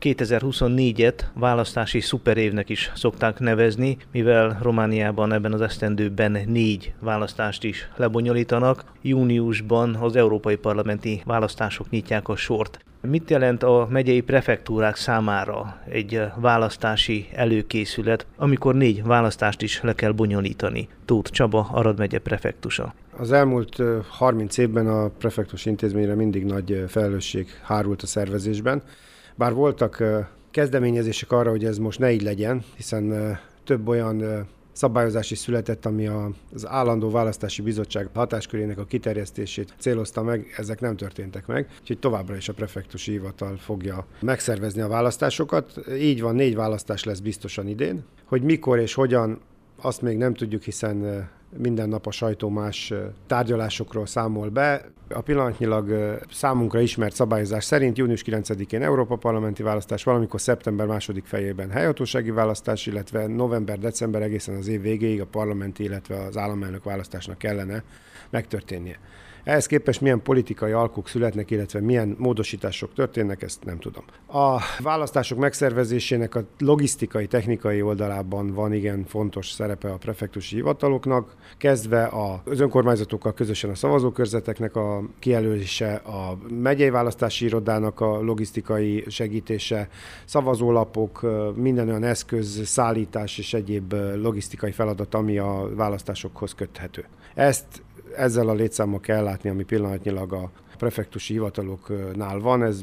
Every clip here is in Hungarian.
2024-et választási szuperévnek is szokták nevezni, mivel Romániában ebben az esztendőben négy választást is lebonyolítanak. Júniusban az európai parlamenti választások nyitják a sort. Mit jelent a megyei prefektúrák számára egy választási előkészület, amikor négy választást is le kell bonyolítani? Tóth Csaba, Arad megye prefektusa. Az elmúlt 30 évben a prefektus intézményre mindig nagy felelősség hárult a szervezésben. Bár voltak kezdeményezések arra, hogy ez most ne így legyen, hiszen több olyan szabályozás is született, ami az állandó választási bizottság hatáskörének a kiterjesztését célozta meg, ezek nem történtek meg, úgyhogy továbbra is a prefektusi hivatal fogja megszervezni a választásokat. Így van, négy választás lesz biztosan idén. Hogy mikor és hogyan, azt még nem tudjuk, hiszen minden nap a sajtó más tárgyalásokról számol be. A pillanatnyilag számunkra ismert szabályozás szerint június 9-én Európa Parlamenti választás, valamikor szeptember második fejében helyhatósági választás, illetve november-december egészen az év végéig a parlamenti, illetve az államelnök választásnak kellene megtörténnie. Ehhez képest milyen politikai alkuk születnek, illetve milyen módosítások történnek, ezt nem tudom. A választások megszervezésének a logisztikai, technikai oldalában van igen fontos szerepe a prefektusi hivataloknak, kezdve az önkormányzatokkal közösen a szavazókörzeteknek a kijelölése, a megyei választási irodának a logisztikai segítése, szavazólapok, minden olyan eszköz, szállítás és egyéb logisztikai feladat, ami a választásokhoz köthető. Ezt ezzel a létszámmal kell látni, ami pillanatnyilag a prefektusi hivataloknál van, ez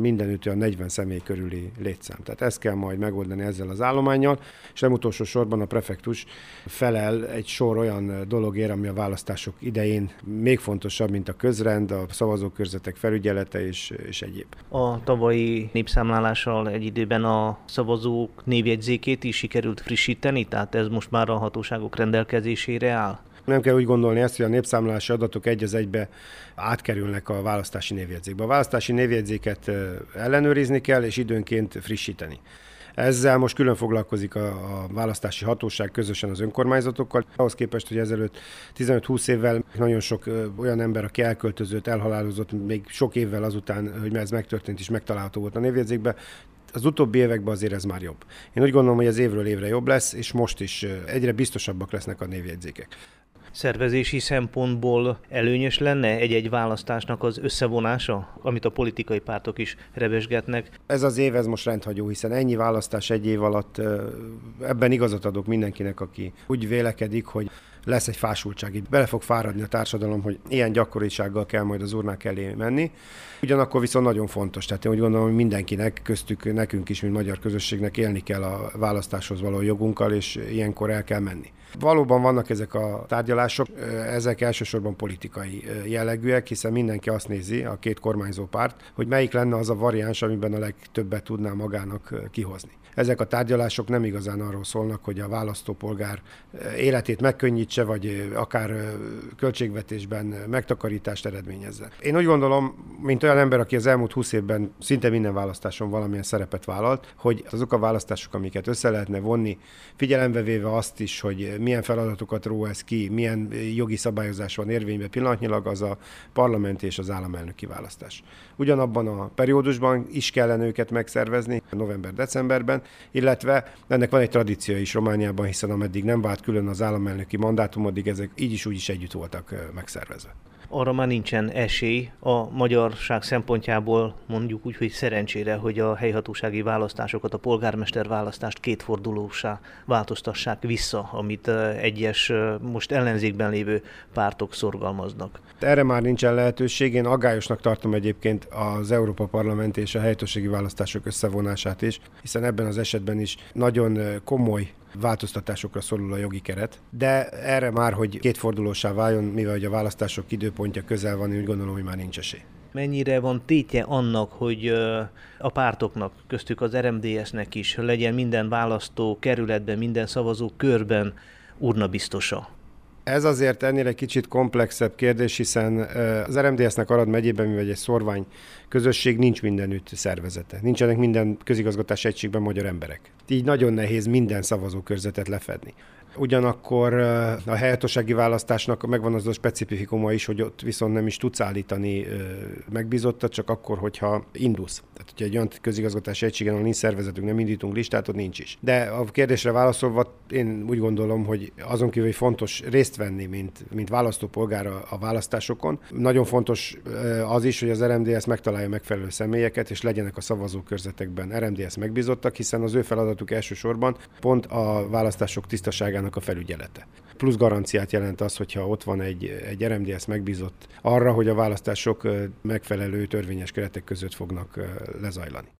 mindenütt a 40 személy körüli létszám. Tehát ezt kell majd megoldani ezzel az állományjal, és nem utolsó sorban a prefektus felel egy sor olyan dologért, ami a választások idején még fontosabb, mint a közrend, a szavazókörzetek felügyelete és, és egyéb. A tavalyi népszámlálással egy időben a szavazók névjegyzékét is sikerült frissíteni, tehát ez most már a hatóságok rendelkezésére áll? Nem kell úgy gondolni ezt, hogy a népszámlálási adatok egy az egybe átkerülnek a választási névjegyzékbe. A választási névjegyzéket ellenőrizni kell, és időnként frissíteni. Ezzel most külön foglalkozik a, a választási hatóság közösen az önkormányzatokkal. Ahhoz képest, hogy ezelőtt 15-20 évvel nagyon sok ö, olyan ember, aki elköltözött, elhalálozott, még sok évvel azután, hogy ez megtörtént, is megtalálható volt a névjegyzékbe, az utóbbi években azért ez már jobb. Én úgy gondolom, hogy ez évről évre jobb lesz, és most is egyre biztosabbak lesznek a névjegyzékek szervezési szempontból előnyös lenne egy-egy választásnak az összevonása, amit a politikai pártok is rebesgetnek? Ez az év ez most rendhagyó, hiszen ennyi választás egy év alatt ebben igazat adok mindenkinek, aki úgy vélekedik, hogy lesz egy fásultság, itt bele fog fáradni a társadalom, hogy ilyen gyakorisággal kell majd az urnák elé menni. Ugyanakkor viszont nagyon fontos, tehát én úgy gondolom, hogy mindenkinek, köztük nekünk is, mint magyar közösségnek élni kell a választáshoz való jogunkkal, és ilyenkor el kell menni. Valóban vannak ezek a tárgyalások, ezek elsősorban politikai jellegűek, hiszen mindenki azt nézi, a két kormányzó párt, hogy melyik lenne az a variáns, amiben a legtöbbet tudná magának kihozni. Ezek a tárgyalások nem igazán arról szólnak, hogy a választópolgár életét megkönnyítse, vagy akár költségvetésben megtakarítást eredményezze. Én úgy gondolom, mint olyan ember, aki az elmúlt 20 évben szinte minden választáson valamilyen szerepet vállalt, hogy azok a választások, amiket össze lehetne vonni, figyelembe véve azt is, hogy milyen feladatokat ró ez ki, milyen jogi szabályozás van érvényben pillanatnyilag, az a parlamenti és az államelnöki választás. Ugyanabban a periódusban is kellene őket megszervezni, november-decemberben, illetve ennek van egy tradíció is Romániában, hiszen ameddig nem vált külön az államelnöki mandátum, addig ezek így is úgy is együtt voltak megszervezve arra már nincsen esély a magyarság szempontjából, mondjuk úgy, hogy szerencsére, hogy a helyhatósági választásokat, a polgármester választást kétfordulósá változtassák vissza, amit egyes most ellenzékben lévő pártok szorgalmaznak. Erre már nincsen lehetőség. Én aggályosnak tartom egyébként az Európa Parlament és a helyhatósági választások összevonását is, hiszen ebben az esetben is nagyon komoly változtatásokra szorul a jogi keret, de erre már, hogy kétfordulósá váljon, mivel hogy a választások időpontja közel van, úgy gondolom, hogy már nincs esély. Mennyire van tétje annak, hogy a pártoknak, köztük az RMDS-nek is legyen minden választó kerületben, minden szavazó körben urna biztosa? Ez azért ennél egy kicsit komplexebb kérdés, hiszen az RMDS-nek Arad megyében, mivel egy szorvány közösség, nincs mindenütt szervezete. Nincsenek minden közigazgatás egységben magyar emberek. Így nagyon nehéz minden szavazókörzetet lefedni. Ugyanakkor a helyhatósági választásnak megvan az a specifikuma is, hogy ott viszont nem is tudsz állítani megbízottat, csak akkor, hogyha indulsz. Tehát, hogyha egy olyan közigazgatási egységen, ahol nincs szervezetünk, nem indítunk listát, ott nincs is. De a kérdésre válaszolva, én úgy gondolom, hogy azon kívül, hogy fontos részt venni, mint, mint választópolgár a, a választásokon, nagyon fontos az is, hogy az RMDS megtalálja megfelelő személyeket, és legyenek a szavazókörzetekben RMDS megbízottak, hiszen az ő feladatuk elsősorban pont a választások tisztaságának a felügyelete. Plusz garanciát jelent az, hogyha ott van egy, egy RMDS megbízott arra, hogy a választások megfelelő törvényes keretek között fognak lezajlani.